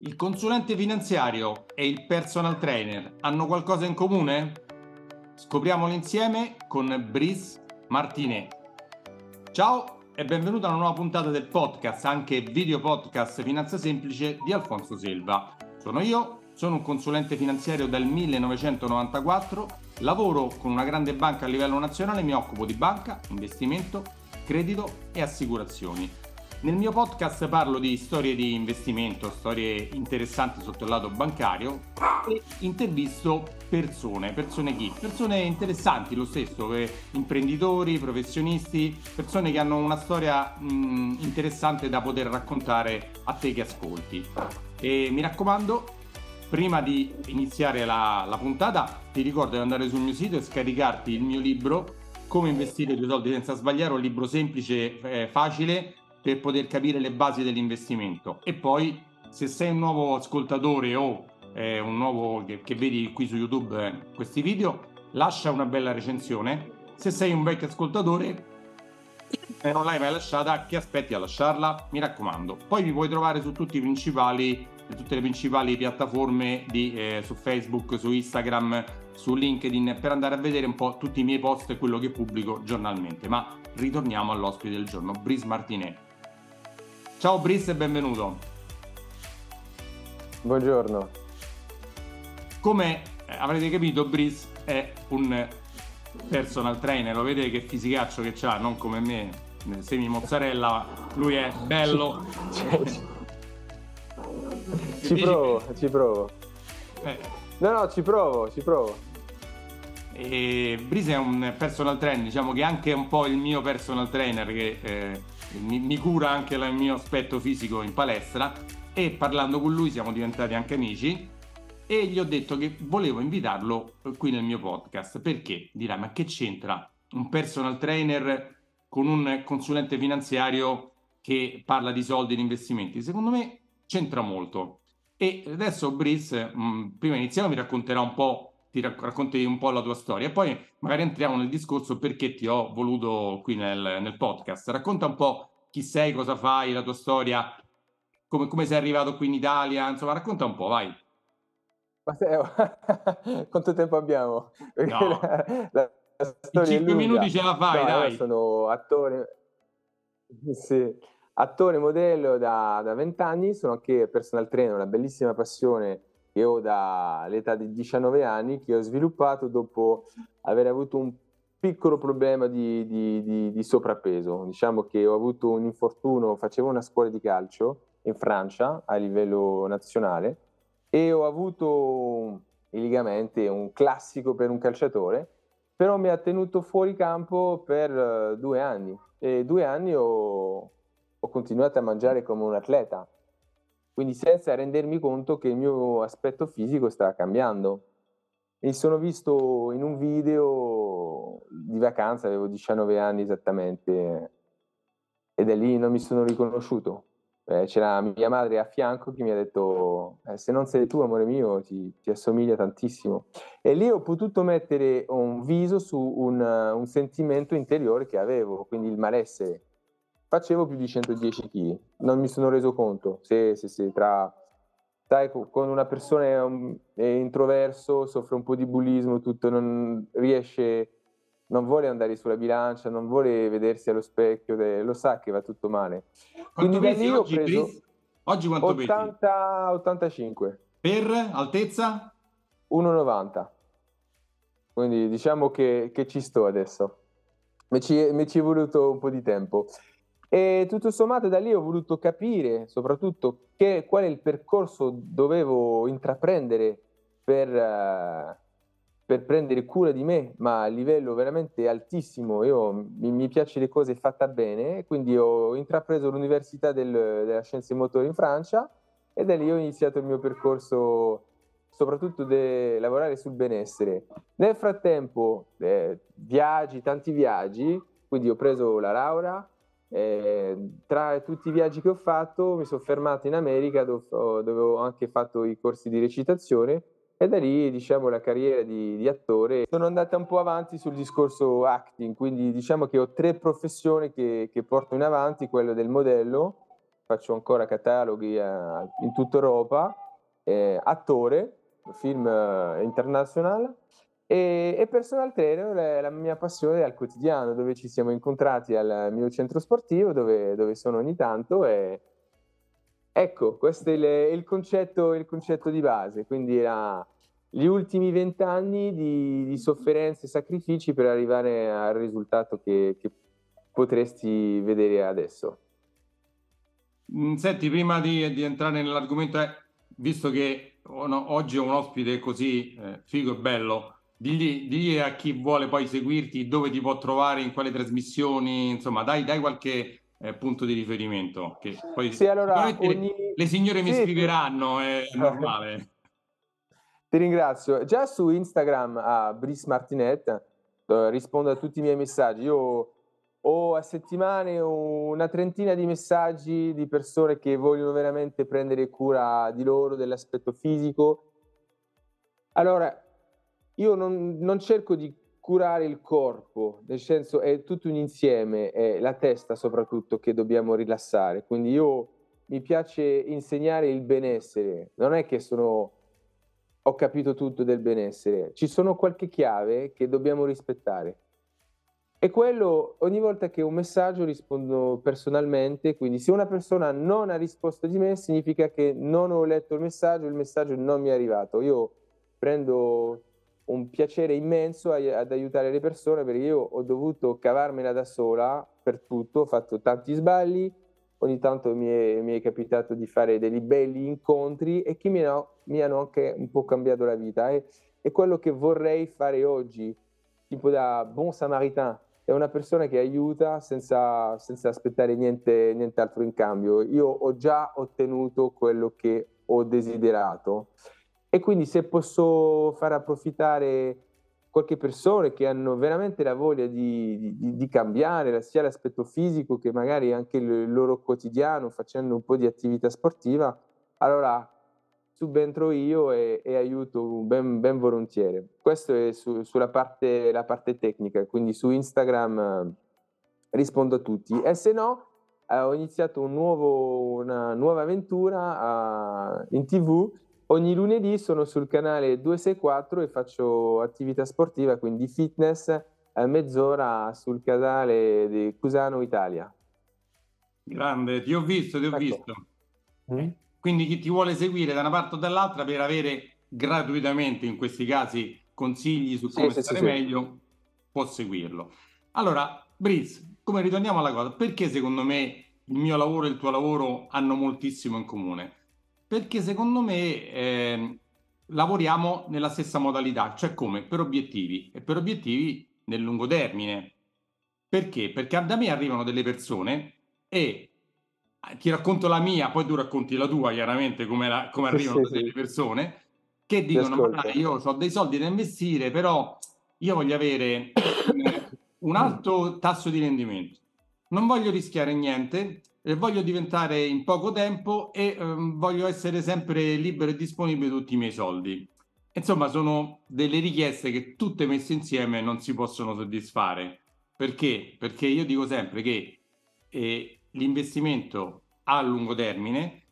Il consulente finanziario e il personal trainer hanno qualcosa in comune? Scopriamolo insieme con Brice Martinet. Ciao e benvenuto a una nuova puntata del podcast, anche video podcast Finanza Semplice di Alfonso Silva. Sono io, sono un consulente finanziario dal 1994, lavoro con una grande banca a livello nazionale, mi occupo di banca, investimento, credito e assicurazioni. Nel mio podcast parlo di storie di investimento, storie interessanti sotto il lato bancario e intervisto persone, persone chi? Persone interessanti lo stesso, eh, imprenditori, professionisti, persone che hanno una storia mh, interessante da poter raccontare a te che ascolti. E mi raccomando, prima di iniziare la, la puntata ti ricordo di andare sul mio sito e scaricarti il mio libro come investire i tuoi soldi senza sbagliare, un libro semplice, eh, facile per poter capire le basi dell'investimento. E poi, se sei un nuovo ascoltatore o eh, un nuovo che, che, vedi qui su YouTube eh, questi video, lascia una bella recensione. Se sei un vecchio ascoltatore e non l'hai mai lasciata, che aspetti a lasciarla? Mi raccomando. Poi mi puoi trovare su tutti i principali tutte le principali piattaforme di, eh, su Facebook, su Instagram, su LinkedIn per andare a vedere un po' tutti i miei post e quello che pubblico giornalmente. Ma ritorniamo all'ospite del giorno, Brice Martinet. Ciao Brice e benvenuto. Buongiorno. Come eh, avrete capito, Brice è un personal trainer, lo vedete che fisicaccio che ha, non come me, semi mozzarella, lui è bello. ci provo, ci provo. Eh. No, no, ci provo, ci provo. E Brise è un personal trainer, diciamo che è anche un po' il mio personal trainer che eh, mi, mi, cura anche il mio aspetto fisico in palestra e parlando con lui siamo diventati anche amici e gli ho detto che volevo invitarlo qui nel mio podcast perché dirà ma che c'entra un personal trainer con un consulente finanziario che parla di soldi e di investimenti? Secondo me c'entra molto. E adesso Brice, mm, prima iniziamo, mi racconterà un po' ti racconti un po' la tua storia e poi magari entriamo nel discorso perché ti ho voluto qui nel, nel podcast. Racconta un po' chi sei, cosa fai, la tua storia, come, come sei arrivato qui in Italia, insomma racconta un po', vai. Quanto tempo abbiamo? No. La, la, la in 5 minuti ce la fai, no, dai. Sono attore, sì, attore modello da, da 20 anni, sono anche personal trainer, una bellissima passione che ho dall'età di 19 anni, che ho sviluppato dopo aver avuto un piccolo problema di, di, di, di, sovrappeso. Diciamo che ho avuto un infortunio, facevo una scuola di calcio in Francia a livello nazionale e ho avuto i ligamenti, un classico per un calciatore, però mi ha tenuto fuori campo per uh, due anni e due anni ho, ho continuato a mangiare come un atleta quindi senza rendermi conto che il mio aspetto fisico stava cambiando. Mi sono visto in un video di vacanza, avevo 19 anni esattamente, e da lì non mi sono riconosciuto. Eh, c'era mia madre a fianco che mi ha detto eh, se non sei tu amore mio ti, ti, assomiglia tantissimo e lì ho potuto mettere un viso su un, un sentimento interiore che avevo quindi il malessere facevo più di 110 kg. Non mi sono reso conto se, se, se tra sai, con una persona è, un, è, introverso, soffre un po' di bullismo, tutto, non riesce, non vuole andare sulla bilancia, non vuole vedersi allo specchio, lo sa che va tutto male. Quanto Quindi pesi oggi, ho preso oggi quanto 80, 85. Per altezza? 1,90. Quindi diciamo che, che ci sto adesso. Mi ci, mi ci è voluto un po' di tempo. E tutto sommato da lì ho voluto capire soprattutto che, qual è il percorso dovevo intraprendere per, uh, per, prendere cura di me, ma a livello veramente altissimo. Io mi, mi piace le cose fatte bene, quindi ho intrapreso l'Università del, della Scienze Motori in Francia e da lì ho iniziato il mio percorso soprattutto di lavorare sul benessere. Nel frattempo, eh, viaggi, tanti viaggi, quindi ho preso la laurea, eh, tra tutti i viaggi che ho fatto mi sono fermato in America dove, ho anche fatto i corsi di recitazione e da lì diciamo la carriera di, di, attore. Sono andata un po' avanti sul discorso acting quindi diciamo che ho tre professioni che, che porto in avanti quello del modello faccio ancora cataloghi eh, in tutta Europa, eh, attore, film eh, internazionale e, e, personal trainer è la mia passione al quotidiano, dove ci siamo incontrati al mio centro sportivo, dove, dove sono ogni tanto e ecco, questo è il, il, concetto, il concetto, di base, quindi la, gli ultimi vent'anni di, di sofferenze e sacrifici per arrivare al risultato che, che potresti vedere adesso. Mm, senti, prima di, di entrare nell'argomento, eh, visto che oggi ho un ospite così eh, figo e bello, digli, digli, a chi vuole poi seguirti dove ti può trovare, in quali trasmissioni, insomma, dai, dai qualche eh, punto di riferimento. Che poi sì, allora, ogni... le, signore mi sì, scriveranno, è normale. Ti ringrazio. Già su Instagram a Brice Martinet eh, rispondo a tutti i miei messaggi. Io ho a settimane una trentina di messaggi di persone che vogliono veramente prendere cura di loro, dell'aspetto fisico. Allora, io non, non cerco di curare il corpo, nel senso è tutto un insieme, è la testa soprattutto che dobbiamo rilassare. Quindi io mi piace insegnare il benessere, non è che sono ho capito tutto del benessere, ci sono qualche chiave che dobbiamo rispettare. E quello, ogni volta che un messaggio rispondo personalmente, quindi se una persona non ha risposto di me significa che non ho letto il messaggio, il messaggio non mi è arrivato. Io prendo un piacere immenso ad aiutare le persone perché io ho dovuto cavarmela da sola per tutto, ho fatto tanti sbagli, ogni tanto mi è, mi è, capitato di fare dei belli incontri e che mi, hanno, mi hanno anche un po' cambiato la vita. E, è quello che vorrei fare oggi, tipo da buon samaritain, è una persona che aiuta senza, senza aspettare niente, nient'altro in cambio. Io ho già ottenuto quello che ho desiderato e quindi se posso far approfittare qualche persona che hanno veramente la voglia di, di, di, cambiare sia l'aspetto fisico che magari anche il loro quotidiano facendo un po' di attività sportiva, allora subentro io e, e aiuto ben, ben, volentieri. Questo è su, sulla parte, parte, tecnica, quindi su Instagram eh, rispondo a tutti. E se no, eh, ho iniziato un nuovo, una nuova avventura uh, in tv Ogni lunedì sono sul canale 264 e faccio attività sportiva, quindi fitness, a mezz'ora sul canale di Cusano Italia. Grande, ti ho visto, ti ho ecco. visto. Mm? Quindi chi ti vuole seguire da una parte o dall'altra per avere gratuitamente, in questi casi, consigli su come sì, stare sì, meglio, sì. può seguirlo. Allora, Briz, come ritorniamo alla cosa, perché secondo me il mio lavoro e il tuo lavoro hanno moltissimo in comune? Perché secondo me eh, lavoriamo nella stessa modalità, cioè come? Per obiettivi e per obiettivi nel lungo termine. Perché? Perché da me arrivano delle persone e eh, ti racconto la mia, poi tu racconti la tua, chiaramente, come, la, come arrivano sì, delle sì. persone che dicono: Ma io ho dei soldi da investire, però io voglio avere un alto tasso di rendimento, non voglio rischiare niente eh, voglio diventare in poco tempo e ehm, voglio essere sempre libero e disponibile tutti i miei soldi. Insomma, sono delle richieste che tutte messe insieme non si possono soddisfare. Perché? Perché io dico sempre che eh, l'investimento a lungo termine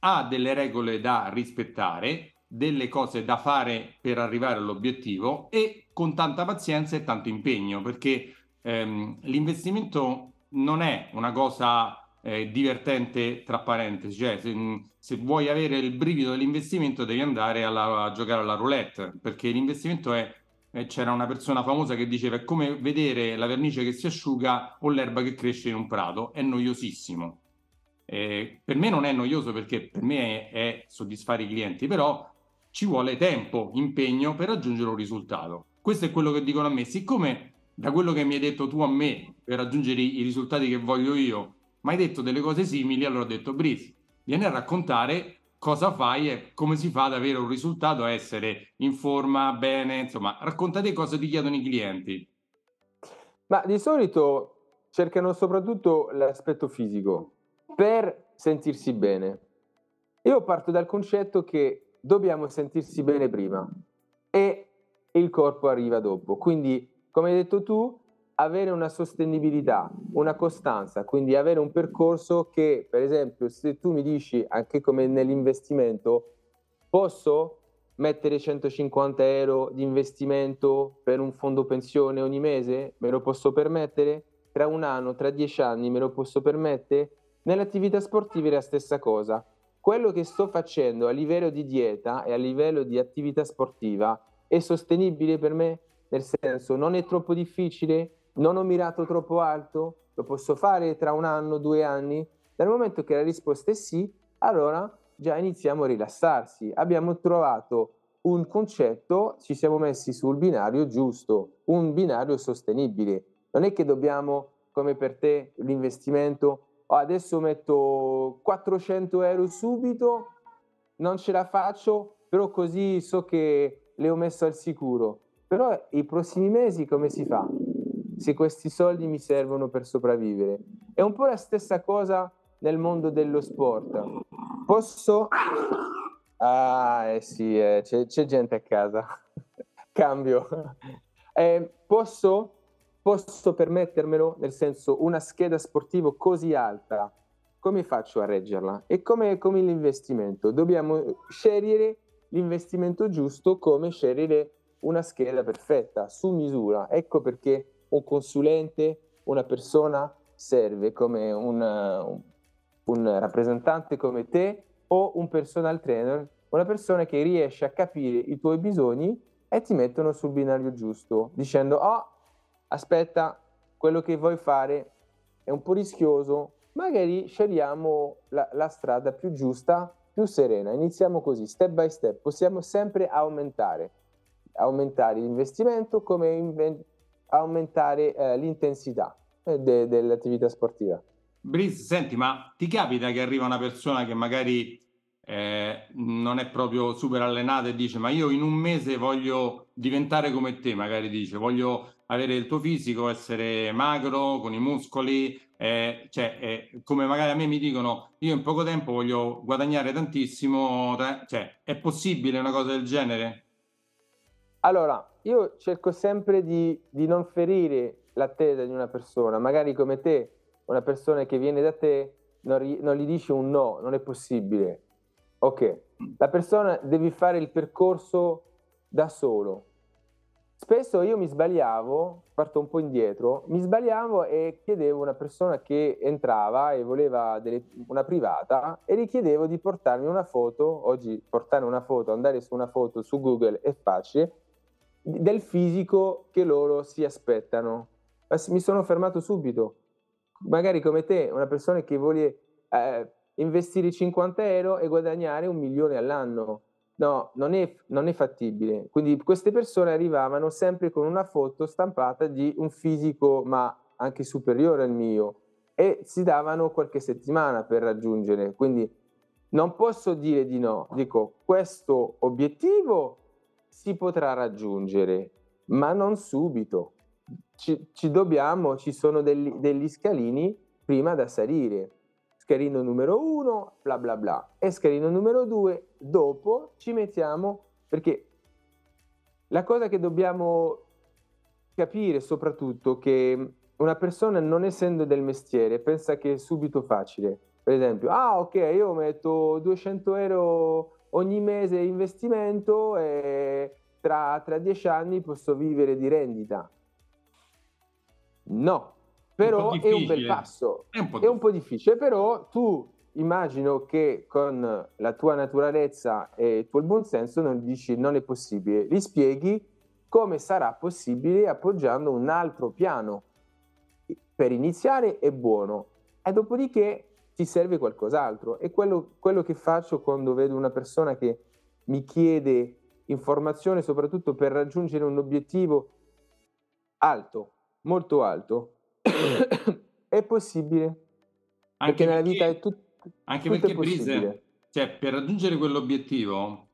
ha delle regole da rispettare, delle cose da fare per arrivare all'obiettivo e con tanta pazienza e tanto impegno, perché ehm, l'investimento non è una cosa eh, divertente tra parentesi, cioè se, se, vuoi avere il brivido dell'investimento devi andare alla, a giocare alla roulette, perché l'investimento è, eh, c'era una persona famosa che diceva è come vedere la vernice che si asciuga o l'erba che cresce in un prato, è noiosissimo. Eh, per me non è noioso perché per me è, è soddisfare i clienti, però ci vuole tempo, impegno per raggiungere un risultato. Questo è quello che dicono a me. Siccome da quello che mi hai detto tu a me per raggiungere i risultati che voglio io ma hai detto delle cose simili, allora ho detto Brice, vieni a raccontare cosa fai e come si fa ad avere un risultato, a essere in forma, bene, insomma, raccontate cosa ti chiedono i clienti. Ma di solito cercano soprattutto l'aspetto fisico per sentirsi bene. Io parto dal concetto che dobbiamo sentirsi bene prima e il corpo arriva dopo. Quindi, come hai detto tu, avere una sostenibilità, una costanza, quindi avere un percorso che, per esempio, se tu mi dici, anche come nell'investimento, posso mettere 150 euro di investimento per un fondo pensione ogni mese? Me lo posso permettere? Tra un anno, tra dieci anni me lo posso permettere? Nelle attività sportive è la stessa cosa. Quello che sto facendo a livello di dieta e a livello di attività sportiva è sostenibile per me? Nel senso, non è troppo difficile? Non ho mirato troppo alto? Lo posso fare tra un anno, due anni? Dal momento che la risposta è sì, allora già iniziamo a rilassarsi. Abbiamo trovato un concetto, ci siamo messi sul binario giusto, un binario sostenibile. Non è che dobbiamo, come per te, l'investimento, oh, adesso metto 400 euro subito, non ce la faccio, però così so che le ho messo al sicuro. Però i prossimi mesi come si fa? Se questi soldi mi servono per sopravvivere. È un po' la stessa cosa nel mondo dello sport. Posso? Ah, eh sì, eh, c'è, c'è, gente a casa. Cambio. Eh, posso? Posso permettermelo? Nel senso, una scheda sportiva così alta, come faccio a reggerla? E come, come l'investimento? Dobbiamo scegliere l'investimento giusto come scegliere una scheda perfetta, su misura. Ecco perché un consulente, una persona serve come un, un rappresentante come te o un personal trainer, una persona che riesce a capire i tuoi bisogni e ti mettono sul binario giusto, dicendo, oh, aspetta, quello che vuoi fare è un po' rischioso, magari scegliamo la, la strada più giusta, più serena. Iniziamo così, step by step, possiamo sempre aumentare, aumentare l'investimento come inven- aumentare eh, l'intensità eh, de- dell'attività sportiva. Brice, senti, ma ti capita che arriva una persona che magari eh, non è proprio super allenata e dice ma io in un mese voglio diventare come te, magari dice, voglio avere il tuo fisico, essere magro, con i muscoli, eh, cioè, eh, come magari a me mi dicono, io in poco tempo voglio guadagnare tantissimo, cioè, è possibile una cosa del genere? Allora, io cerco sempre di, di non ferire l'attesa di una persona, magari come te, una persona che viene da te non, non gli dici un no, non è possibile. Ok, la persona deve fare il percorso da solo. Spesso io mi sbagliavo, parto un po' indietro, mi sbagliavo e chiedevo a una persona che entrava e voleva delle, una privata e gli chiedevo di portarmi una foto, oggi portare una foto, andare su una foto su Google è facile, del fisico che loro si aspettano. Mi sono fermato subito, magari come te, una persona che vuole eh, investire 50 euro e guadagnare un milione all'anno. No, non è, non è, fattibile. Quindi queste persone arrivavano sempre con una foto stampata di un fisico, ma anche superiore al mio, e si davano qualche settimana per raggiungere. Quindi non posso dire di no. Dico, questo obiettivo si potrà raggiungere, ma non subito ci, ci dobbiamo, ci sono degli, degli scalini prima da salire. Scalino numero uno, bla bla bla. E scalino numero due, dopo ci mettiamo, perché la cosa che dobbiamo capire soprattutto che una persona non essendo del mestiere pensa che è subito facile. Per esempio, ah ok, io metto 200 euro ogni mese investimento e tra, tra 10 anni posso vivere di rendita. No, però un è un bel passo. È un, è un po' difficile, però tu immagino che con la tua naturalezza e il tuo buonsenso non dici non è possibile, gli spieghi come sarà possibile appoggiando un altro piano. Per iniziare è buono e dopodiché ti serve qualcos'altro. E quello, quello che faccio quando vedo una persona che mi chiede informazione, soprattutto per raggiungere un obiettivo alto, molto alto, è possibile. Anche perché nella vita è tut- anche tutto perché Brise, cioè, per raggiungere quell'obiettivo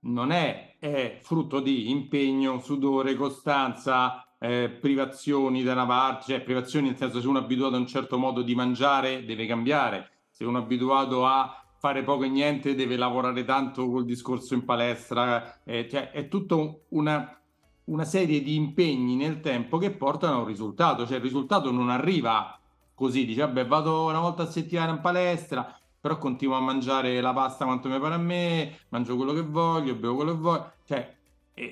non è, è, frutto di impegno, sudore, costanza, eh, privazioni da una parte, cioè privazioni nel senso se uno è abituato a un certo modo di mangiare deve cambiare, se uno è abituato a fare poco e niente deve lavorare tanto col discorso in palestra, eh, cioè è tutto una una serie di impegni nel tempo che portano a un risultato, cioè il risultato non arriva così, dice vabbè vado una volta a settimana in palestra, però continuo a mangiare la pasta quanto mi pare a me, mangio quello che voglio, bevo quello che voglio, cioè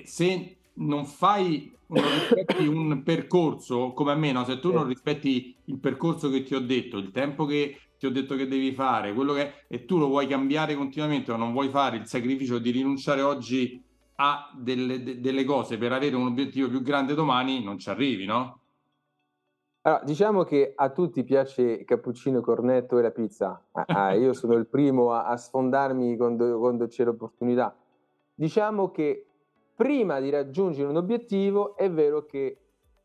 se non fai non rispetti un percorso come a me, no? se tu non rispetti il percorso che ti ho detto, il tempo che ti ho detto che devi fare, quello che e tu lo vuoi cambiare continuamente o non vuoi fare il sacrificio di rinunciare oggi a delle, de, delle cose per avere un obiettivo più grande domani, non ci arrivi, no? Allora, diciamo che a tutti piace il cappuccino, cornetto e la pizza. Ah, ah, io sono il primo a, a sfondarmi quando, quando c'è l'opportunità. Diciamo che prima di raggiungere un obiettivo è vero che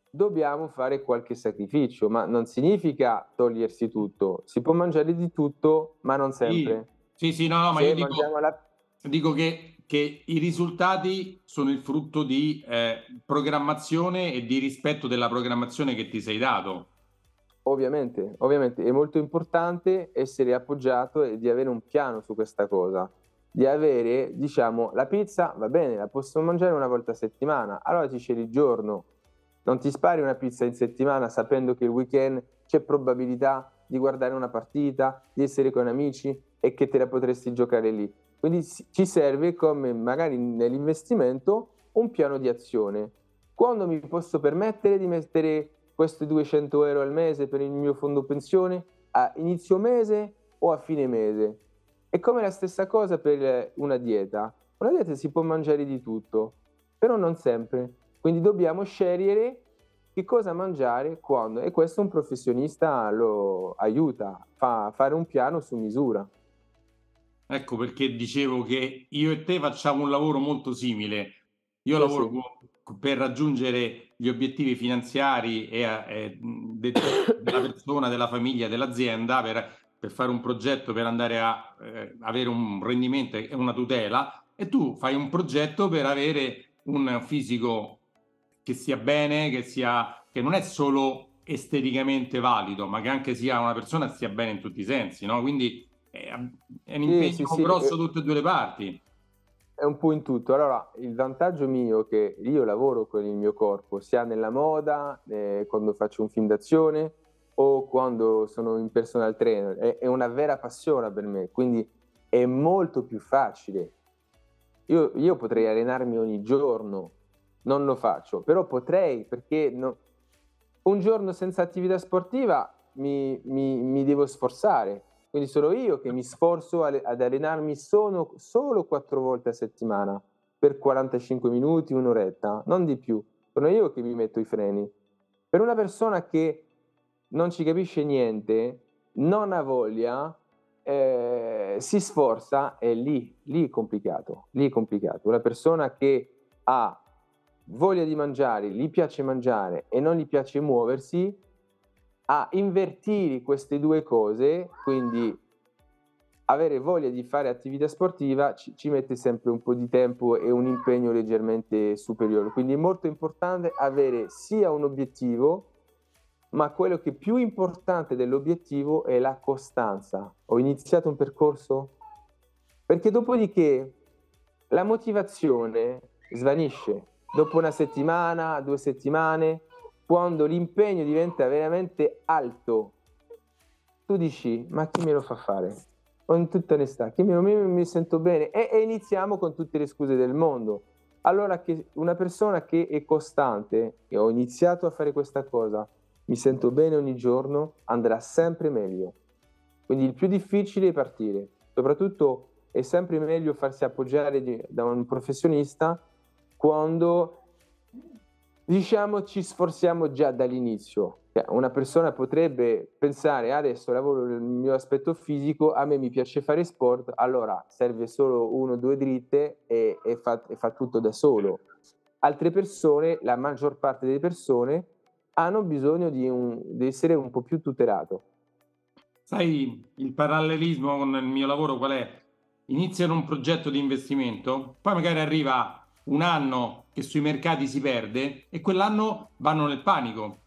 dobbiamo fare qualche sacrificio, ma non significa togliersi tutto. Si può mangiare di tutto, ma non sempre. Sì, sì, sì no, no ma io dico, la... dico che, che, i risultati sono il frutto di eh, programmazione e di rispetto della programmazione che ti sei dato. Ovviamente, ovviamente è molto importante essere appoggiato e di avere un piano su questa cosa di avere, diciamo, la pizza va bene, la posso mangiare una volta a settimana, allora ti scegli il giorno, non ti spari una pizza in settimana sapendo che il weekend c'è probabilità di guardare una partita, di essere con amici e che te la potresti giocare lì. Quindi ci serve come magari nell'investimento un piano di azione. Quando mi posso permettere di mettere questi 200 euro al mese per il mio fondo pensione a inizio mese o a fine mese? È come la stessa cosa per una dieta. Una dieta si può mangiare di tutto, però non sempre. Quindi dobbiamo scegliere che cosa mangiare quando e questo un professionista lo aiuta, fa fare un piano su misura. Ecco perché dicevo che io e te facciamo un lavoro molto simile. Io sì, lavoro sì. per raggiungere gli obiettivi finanziari e, e della persona, della famiglia, dell'azienda per per fare un progetto per andare a eh, avere un rendimento e una tutela e tu fai un progetto per avere un fisico che sia bene, che, sia, che non è solo esteticamente valido, ma che anche sia una persona che stia bene in tutti i sensi, no? Quindi è, è un impegno sì, sì, grosso sì. tutte e due le parti. È un po' in tutto. Allora, il vantaggio mio è che io lavoro con il mio corpo, sia nella moda, eh, quando faccio un film d'azione, o quando sono in personal trainer, è, è una vera passione per me, quindi è molto più facile. Io, io, potrei allenarmi ogni giorno, non lo faccio, però potrei perché no, un giorno senza attività sportiva mi, mi, mi, devo sforzare, quindi sono io che mi sforzo ad allenarmi solo, solo quattro volte a settimana per 45 minuti, un'oretta, non di più. Sono io che mi metto i freni. Per una persona che non ci capisce niente, non ha voglia, eh, si sforza, è lì, lì è complicato, lì è complicato. Una persona che ha voglia di mangiare, gli piace mangiare e non gli piace muoversi, a invertire queste due cose, quindi avere voglia di fare attività sportiva ci, ci, mette sempre un po' di tempo e un impegno leggermente superiore. Quindi è molto importante avere sia un obiettivo ma quello che è più importante dell'obiettivo è la costanza. Ho iniziato un percorso perché dopodiché la motivazione svanisce. Dopo una settimana, due settimane, quando l'impegno diventa veramente alto, tu dici, ma chi me lo fa fare? Con tutta onestà, chi me lo mi, mi sento bene? E, e iniziamo con tutte le scuse del mondo. Allora che una persona che è costante, e ho iniziato a fare questa cosa, mi sento bene ogni giorno, andrà sempre meglio. Quindi il più difficile è partire, soprattutto è sempre meglio farsi appoggiare di, da un professionista quando diciamo ci sforziamo già dall'inizio. Cioè, una persona potrebbe pensare adesso lavoro nel mio aspetto fisico, a me mi piace fare sport, allora serve solo uno o due dritte e, e, fa, e fa tutto da solo. Altre persone, la maggior parte delle persone, hanno bisogno di, un, di essere un po' più tutelato. Sai, il parallelismo con il mio lavoro qual è? Iniziano un progetto di investimento, poi magari arriva un anno che sui mercati si perde e quell'anno vanno nel panico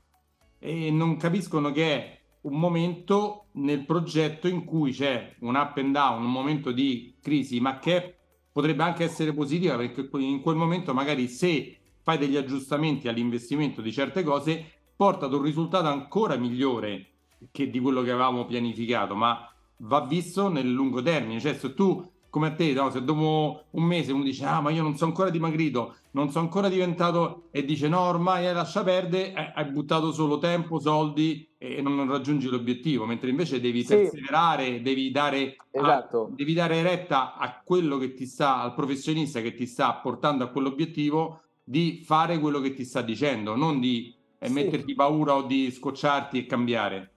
e non capiscono che è un momento nel progetto in cui c'è un up and down, un momento di crisi, ma che potrebbe anche essere positiva perché in quel momento magari se fai degli aggiustamenti all'investimento di certe cose, porta ad un risultato ancora migliore che di quello che avevamo pianificato, ma va visto nel lungo termine, cioè se tu come a te, no? se dopo un mese uno dice ah ma io non sono ancora dimagrito, non sono ancora diventato e dice no ormai lascia perdere, eh, hai buttato solo tempo, soldi e non raggiungi l'obiettivo, mentre invece devi sì. perseverare, devi dare, esatto. a, devi dare retta a quello che ti sta, al professionista che ti sta portando a quell'obiettivo di fare quello che ti sta dicendo, non di eh, sì. metterti paura o di scocciarti e cambiare.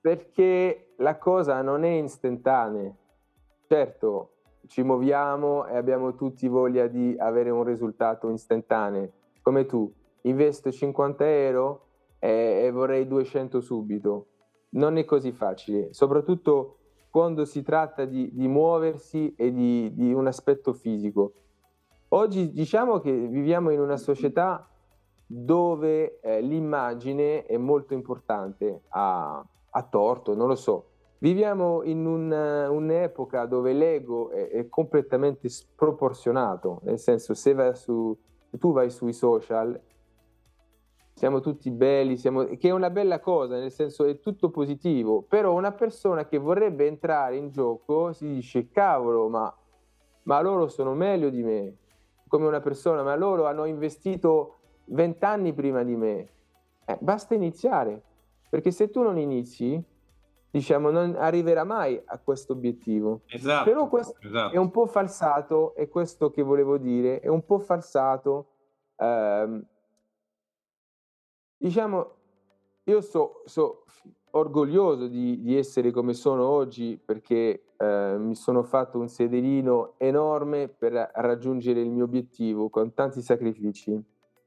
Perché la cosa non è istantanea Certo, ci muoviamo e abbiamo tutti voglia di avere un risultato istantaneo, come tu. Investo 50 euro e, e vorrei 200 subito. Non è così facile, soprattutto quando si tratta di, di muoversi e di, di, un aspetto fisico. Oggi diciamo che viviamo in una società dove eh, l'immagine è molto importante, a, a torto, non lo so, Viviamo in un, un'epoca dove l'ego è, è, completamente sproporzionato, nel senso se vai su, tu vai sui social, siamo tutti belli, siamo, che è una bella cosa, nel senso è tutto positivo, però una persona che vorrebbe entrare in gioco si dice cavolo, ma, ma loro sono meglio di me, come una persona, ma loro hanno investito vent'anni prima di me. Eh, basta iniziare, perché se tu non inizi diciamo, non arriverà mai a questo obiettivo. Esatto, Però questo esatto. è un po' falsato, è questo che volevo dire, è un po' falsato. Ehm, diciamo, io so, so orgoglioso di, di, essere come sono oggi perché eh, mi sono fatto un sederino enorme per raggiungere il mio obiettivo con tanti sacrifici.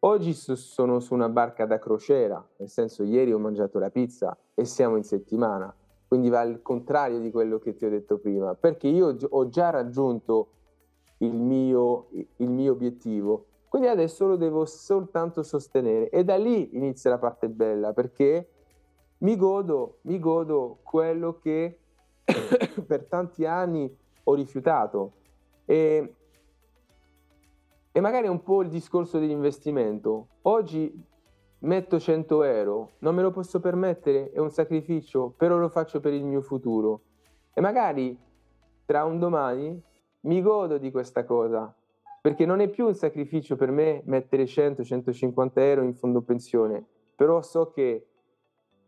Oggi sono su una barca da crociera, nel senso ieri ho mangiato la pizza e siamo in settimana quindi va al contrario di quello che ti ho detto prima, perché io ho già raggiunto il mio, il mio obiettivo, quindi adesso lo devo soltanto sostenere e da lì inizia la parte bella, perché mi godo, mi godo quello che per tanti anni ho rifiutato. E, e magari è un po' il discorso dell'investimento. Oggi metto 100 euro, non me lo posso permettere, è un sacrificio, però lo faccio per il mio futuro. E magari tra un domani mi godo di questa cosa, perché non è più un sacrificio per me mettere 100-150 euro in fondo pensione, però so che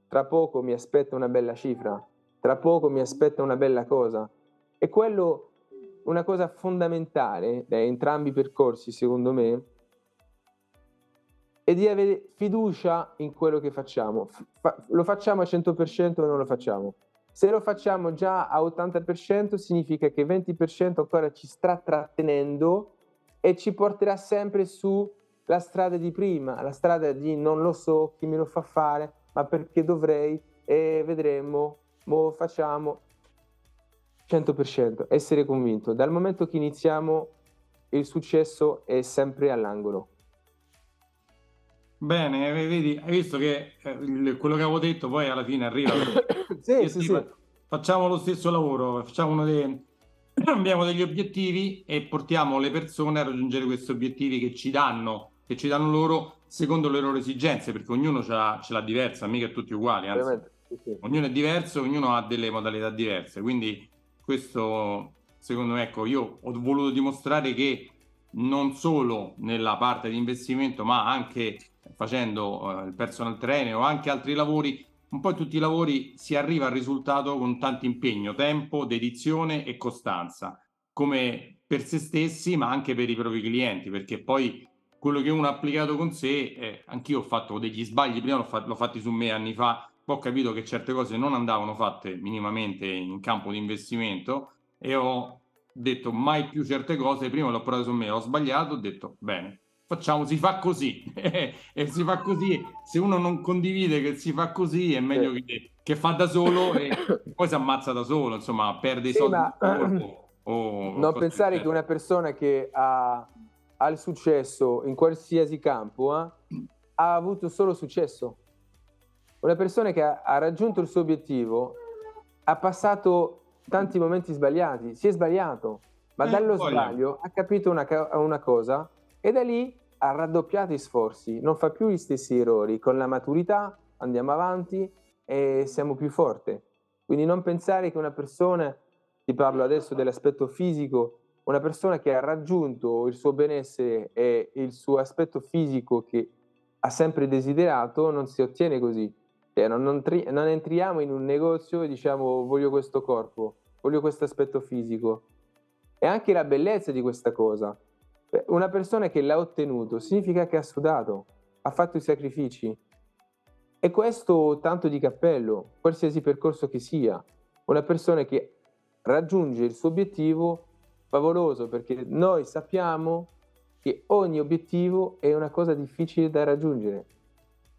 tra poco mi aspetta una bella cifra, tra poco mi aspetta una bella cosa. E quello, una cosa fondamentale da entrambi i percorsi, secondo me, e di avere fiducia in quello che facciamo. Fa- lo facciamo a 100% o non lo facciamo? Se lo facciamo già a 80% significa che 20% ancora ci sta trattenendo e ci porterà sempre sulla strada di prima, la strada di non lo so, chi me lo fa fare, ma perché dovrei e vedremo, mo facciamo 100%, essere convinto. Dal momento che iniziamo il successo è sempre all'angolo. Bene, vedi, hai visto che eh, quello che avevo detto poi alla fine arriva. sì, sì, sì. Facciamo lo stesso lavoro, facciamo uno dei... abbiamo degli obiettivi e portiamo le persone a raggiungere questi obiettivi che ci danno, che ci danno loro secondo le loro esigenze, perché ognuno ce l'ha, ce l'ha diversa, mica tutti uguali, anzi, ognuno è diverso, ognuno ha delle modalità diverse, quindi questo secondo me, ecco, io ho voluto dimostrare che non solo nella parte di investimento, ma anche facendo eh, il personal trainer o anche altri lavori, un po' in tutti i lavori si arriva al risultato con tanto impegno, tempo, dedizione e costanza, come per se stessi, ma anche per i propri clienti, perché poi quello che uno ha applicato con sé, eh, anch'io ho fatto degli sbagli, prima l'ho, fa- l'ho fatti su me anni fa, ho capito che certe cose non andavano fatte minimamente in campo di investimento e ho detto mai più certe cose, prima l'ho provato su me, ho sbagliato, ho detto bene, facciamo, si fa così e si fa così. Se uno non condivide che si fa così, è meglio che, che fa da solo e poi si ammazza da solo, insomma, perde i soldi. Ma... O, non pensare che una persona che ha, ha, il successo in qualsiasi campo eh, ha avuto solo successo. Una persona che ha, ha raggiunto il suo obiettivo ha passato tanti momenti sbagliati, si è sbagliato, ma eh, dallo voglio. sbaglio ha capito una, una cosa e da lì ha raddoppiato i sforzi, non fa più gli stessi errori, con la maturità andiamo avanti e siamo più forti. Quindi non pensare che una persona, ti parlo adesso dell'aspetto fisico, una persona che ha raggiunto il suo benessere e il suo aspetto fisico che ha sempre desiderato, non si ottiene così. Cioè, non, non, tri- non entriamo in un negozio e diciamo voglio questo corpo, voglio questo aspetto fisico. E anche la bellezza di questa cosa. Una persona che l'ha ottenuto significa che ha sudato, ha fatto i sacrifici. E questo tanto di cappello, qualsiasi percorso che sia. Una persona che raggiunge il suo obiettivo favoloso perché noi sappiamo che ogni obiettivo è una cosa difficile da raggiungere,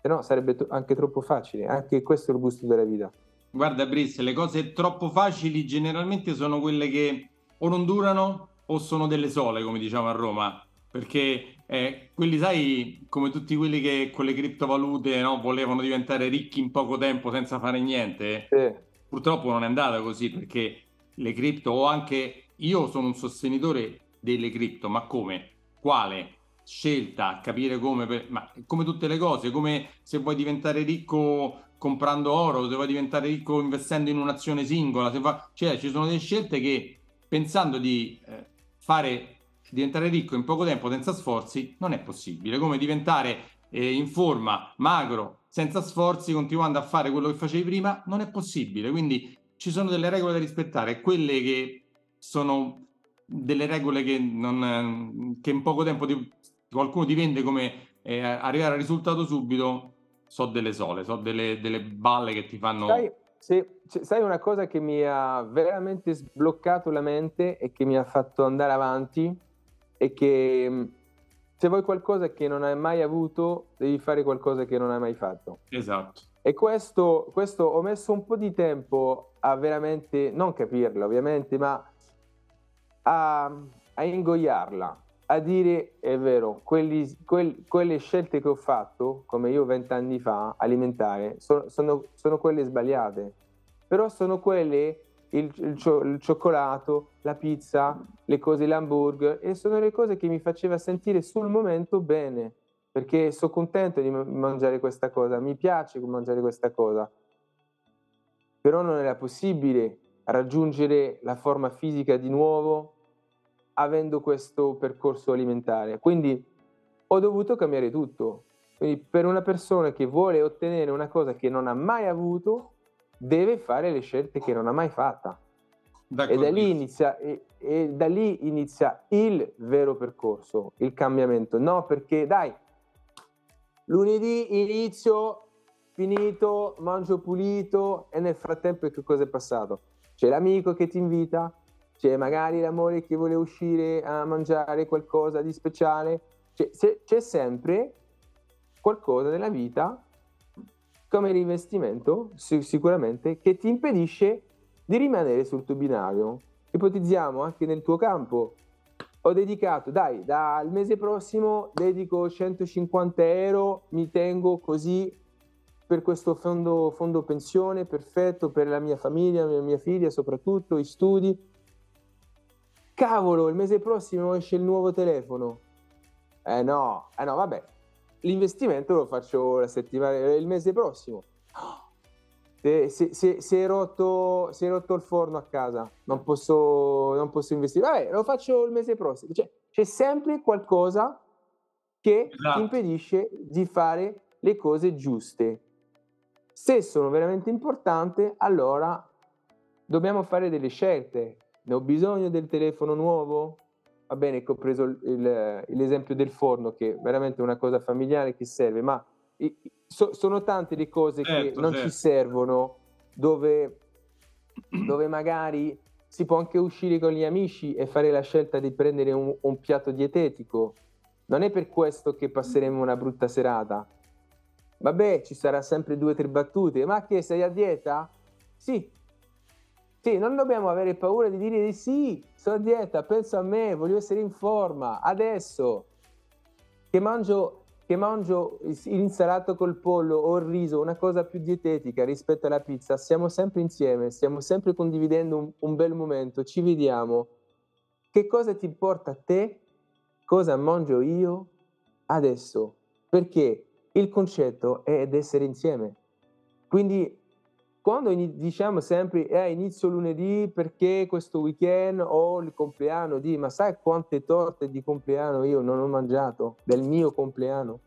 se no sarebbe anche troppo facile, anche questo è il gusto della vita. Guarda Brice, le cose troppo facili generalmente sono quelle che o non durano o sono delle sole, come diciamo a Roma, perché eh, quelli sai, come tutti quelli che con le criptovalute no, volevano diventare ricchi in poco tempo senza fare niente, sì. purtroppo non è andata così perché le cripto o anche io sono un sostenitore delle cripto, ma come? Quale? Scelta, capire come, per... ma come tutte le cose, come se vuoi diventare ricco comprando oro, se vuoi diventare ricco investendo in un'azione singola, se va... cioè ci sono delle scelte che pensando di eh, fare diventare ricco in poco tempo senza sforzi non è possibile, come diventare eh, in forma, magro, senza sforzi, continuando a fare quello che facevi prima, non è possibile. Quindi ci sono delle regole da rispettare, quelle che sono delle regole che, non, che in poco tempo ti, qualcuno ti vende come eh, arrivare al risultato subito, so delle sole, so delle, delle balle che ti fanno... Sai, sì, sai una cosa che mi ha veramente sbloccato la mente e che mi ha fatto andare avanti? È che mm, se vuoi qualcosa che non hai mai avuto, devi fare qualcosa che non hai mai fatto. Esatto. E questo, questo ho messo un po' di tempo a veramente, non capirlo ovviamente, ma a, a ingoiarla, a dire è vero, quelli, quel, quelle scelte che ho fatto, come io vent'anni fa, alimentare, sono, sono, sono, quelle sbagliate, però sono quelle, il, il, il, cioccolato, la pizza, le cose, l'hamburger, e sono le cose che mi faceva sentire sul momento bene, perché sono contento di mangiare questa cosa, mi piace mangiare questa cosa, però non era possibile raggiungere la forma fisica di nuovo avendo questo percorso alimentare. Quindi ho dovuto cambiare tutto. Quindi per una persona che vuole ottenere una cosa che non ha mai avuto, deve fare le scelte che non ha mai fatta. E da, inizia, e, e da lì inizia il vero percorso, il cambiamento. No, perché dai, lunedì inizio, finito, mangio pulito e nel frattempo che cosa è passato? C'è l'amico che ti invita, c'è magari l'amore che vuole uscire a mangiare qualcosa di speciale, c'è, c'è sempre qualcosa nella vita come rivestimento sicuramente che ti impedisce di rimanere sul tuo binario. Ipotizziamo anche nel tuo campo, ho dedicato, dai, dal mese prossimo dedico 150 euro, mi tengo così per questo fondo, fondo pensione perfetto per la mia famiglia, la mia figlia soprattutto, i studi Cavolo, il mese prossimo esce il nuovo telefono. Eh no, eh no, vabbè. L'investimento lo faccio la settimana, il mese prossimo. Se, se, se, se, è rotto, se è rotto il forno a casa, non posso, non posso investire. Vabbè, lo faccio il mese prossimo. Cioè, c'è sempre qualcosa che esatto. ti impedisce di fare le cose giuste. Se sono veramente importanti, allora dobbiamo fare delle scelte ne ho bisogno del telefono nuovo? Va bene che ho preso il, il, l'esempio del forno, che è veramente una cosa familiare che serve, ma so, sono tante le cose certo, che non certo. ci servono, dove, dove magari si può anche uscire con gli amici e fare la scelta di prendere un, un piatto dietetico. Non è per questo che passeremo una brutta serata. Vabbè, ci sarà sempre due o tre battute. Ma che sei a dieta? Sì, sì, non dobbiamo avere paura di dire di sì, sono a dieta, penso a me, voglio essere in forma, adesso che mangio, che mangio l'insalato col pollo o il riso, una cosa più dietetica rispetto alla pizza, siamo sempre insieme, stiamo sempre condividendo un, un bel momento, ci vediamo. Che cosa ti importa a te? Cosa mangio io? adesso, perché il concetto è essere insieme. Quindi quando diciamo sempre eh, inizio lunedì perché questo weekend ho il compleanno di, ma sai quante torte di compleanno io non ho mangiato del mio compleanno?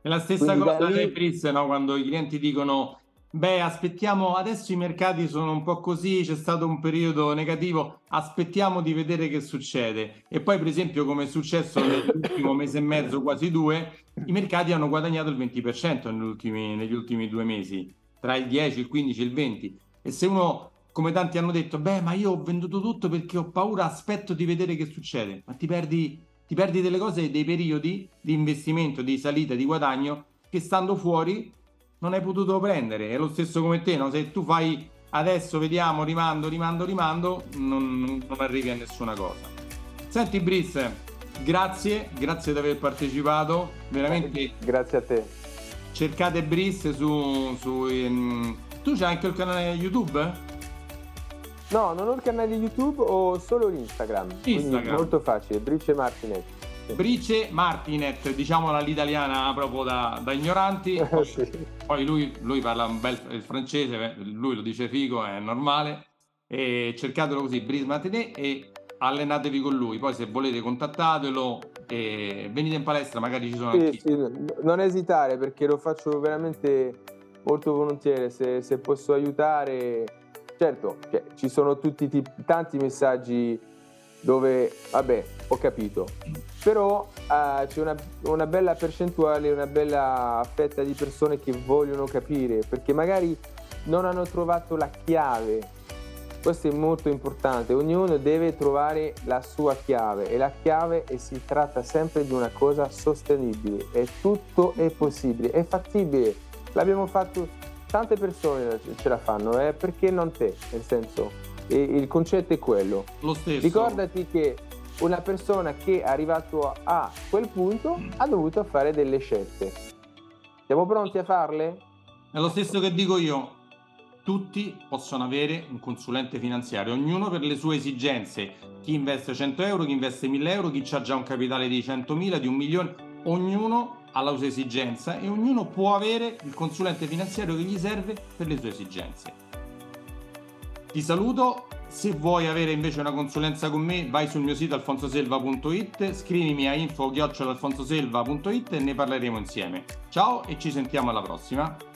È la stessa Quindi cosa lì... Pris, no? quando i clienti dicono Beh, aspettiamo, adesso i mercati sono un po' così, c'è stato un periodo negativo, aspettiamo di vedere che succede. E poi, per esempio, come è successo nell'ultimo mese e mezzo, quasi due, i mercati hanno guadagnato il 20% negli ultimi, negli ultimi due mesi, tra il 10, il 15 e il 20. E se uno, come tanti hanno detto, beh, ma io ho venduto tutto perché ho paura, aspetto di vedere che succede, ma ti perdi, ti perdi delle cose, dei periodi di investimento, di salita, di guadagno che stando fuori non hai potuto prendere. È lo stesso come te, no? Se tu fai adesso vediamo, rimando, rimando, rimando, non, non arrivi a nessuna cosa. Senti Brice, grazie, grazie di aver partecipato, veramente. Grazie a te. Cercate Brice su... su in... Tu c'hai anche il canale YouTube? No, non ho il canale YouTube, ho solo l'Instagram. Instagram. Molto facile, Brice Martinez. Brice Martinet, diciamola all'italiana proprio da, da ignoranti. Poi, sì. poi lui, lui, parla un bel il francese, lui lo dice figo, è normale. E cercatelo così, Brice Martinet, e allenatevi con lui. Poi se volete contattatelo e venite in palestra, magari ci sono sì, anche... Sì, non esitare perché lo faccio veramente molto volentieri, se, se posso aiutare. Certo, cioè, ci sono tutti tanti messaggi dove, vabbè, ho capito, però uh, c'è una, una, bella percentuale, una bella fetta di persone che vogliono capire, perché magari non hanno trovato la chiave. Questo è molto importante, ognuno deve trovare la sua chiave e la chiave e si tratta sempre di una cosa sostenibile e tutto è possibile, è fattibile. L'abbiamo fatto, tante persone ce la fanno, eh? perché non te? Nel senso, il concetto è quello. Lo stesso. Ricordati che una persona che è arrivato a quel punto ha dovuto fare delle scelte. Siamo pronti a farle? È lo stesso che dico io. Tutti possono avere un consulente finanziario, ognuno per le sue esigenze. Chi investe 100 euro, chi investe 1000 euro, chi ha già un capitale di 100.000, di un milione, ognuno ha la sua esigenza e ognuno può avere il consulente finanziario che gli serve per le sue esigenze. Ti saluto, se vuoi avere invece una consulenza con me vai sul mio sito alfonsoselva.it, scrivimi a info-alfonsoselva.it e ne parleremo insieme. Ciao e ci sentiamo alla prossima.